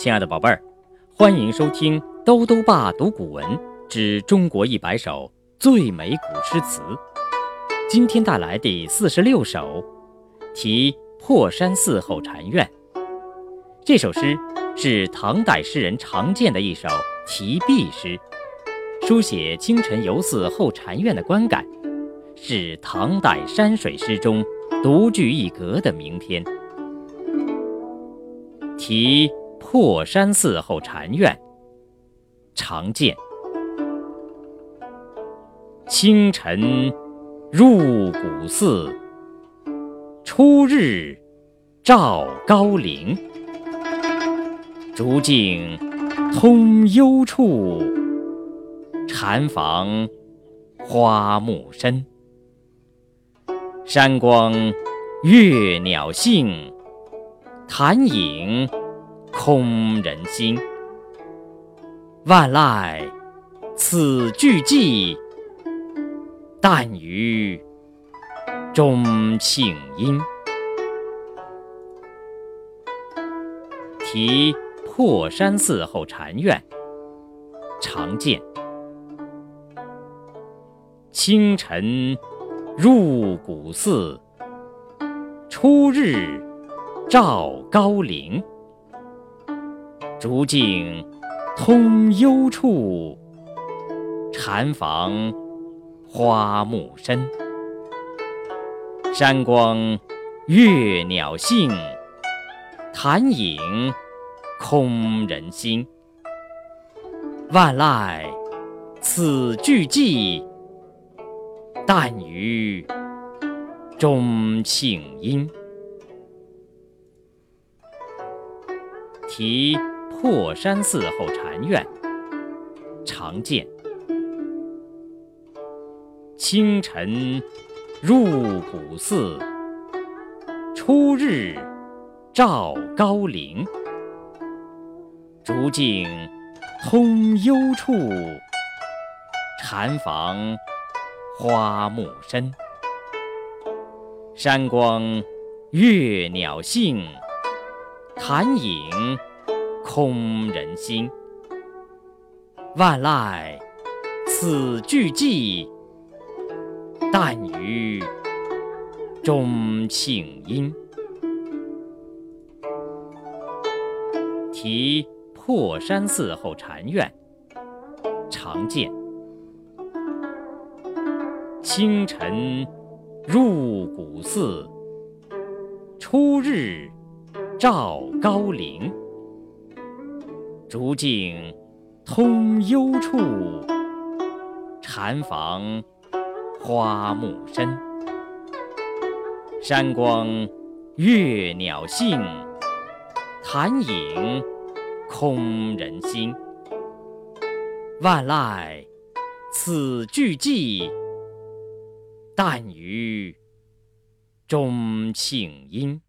亲爱的宝贝儿，欢迎收听兜兜爸读古文之中国一百首最美古诗词。今天带来第四十六首，题破山寺后禅院。这首诗是唐代诗人常见的一首题壁诗，书写清晨游寺后禅院的观感，是唐代山水诗中独具一格的名篇。题破山寺后禅院，常见。清晨入古寺，初日照高陵。竹径通幽处，禅房花木深。山光悦鸟性。潭影空人心，万籁此俱寂，但余钟磬音。题破山寺后禅院，常见。清晨入古寺，初日。照高陵，竹径通幽处，禅房花木深。山光悦鸟性，潭影空人心。万籁此俱寂，但余钟磬音。题破山寺后禅院，常见。清晨入古寺，初日照高陵。竹径通幽处，禅房花木深。山光悦鸟性。潭影空人心，万籁此俱寂，但余钟磬音。题破山寺后禅院，常见。清晨入古寺，初日。照高陵，竹径通幽处，禅房花木深。山光悦鸟性，潭影空人心。万籁此俱寂，但余钟磬音。